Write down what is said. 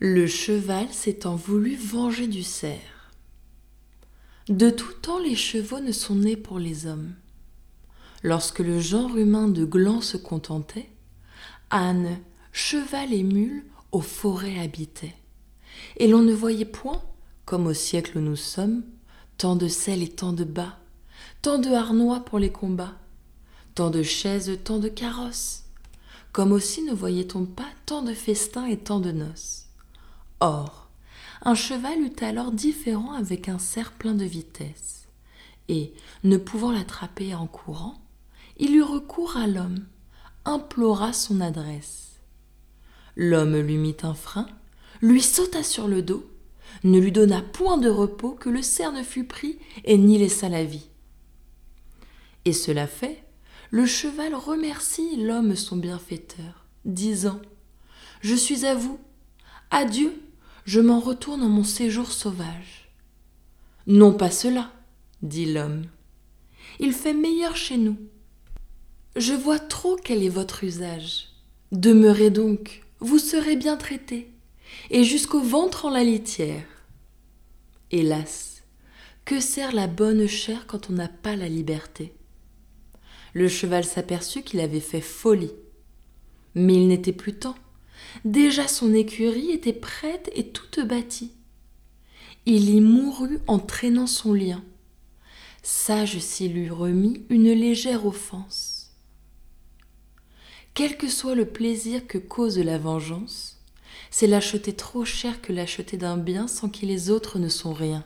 Le cheval s'étant voulu venger du cerf. De tout temps les chevaux ne sont nés pour les hommes. Lorsque le genre humain de gland se contentait, âne, cheval et mule aux forêts habitaient. Et l'on ne voyait point, comme au siècle où nous sommes, tant de sel et tant de bas, tant de harnois pour les combats, tant de chaises, tant de carrosses, comme aussi ne voyait-on pas tant de festins et tant de noces. Or, un cheval eut alors différent avec un cerf plein de vitesse, et, ne pouvant l'attraper en courant, il eut recours à l'homme, implora son adresse. L'homme lui mit un frein, lui sauta sur le dos, ne lui donna point de repos que le cerf ne fût pris et n'y laissa la vie. Et cela fait, le cheval remercie l'homme son bienfaiteur, disant Je suis à vous, adieu, je m'en retourne en mon séjour sauvage. Non pas cela, dit l'homme. Il fait meilleur chez nous. Je vois trop quel est votre usage. Demeurez donc, vous serez bien traité, et jusqu'au ventre en la litière. Hélas, que sert la bonne chair quand on n'a pas la liberté? Le cheval s'aperçut qu'il avait fait folie. Mais il n'était plus temps. Déjà son écurie était prête et toute bâtie. Il y mourut en traînant son lien. Sage s'il eût remis une légère offense. Quel que soit le plaisir que cause la vengeance, c'est l'acheter trop cher que l'acheter d'un bien sans qui les autres ne sont rien.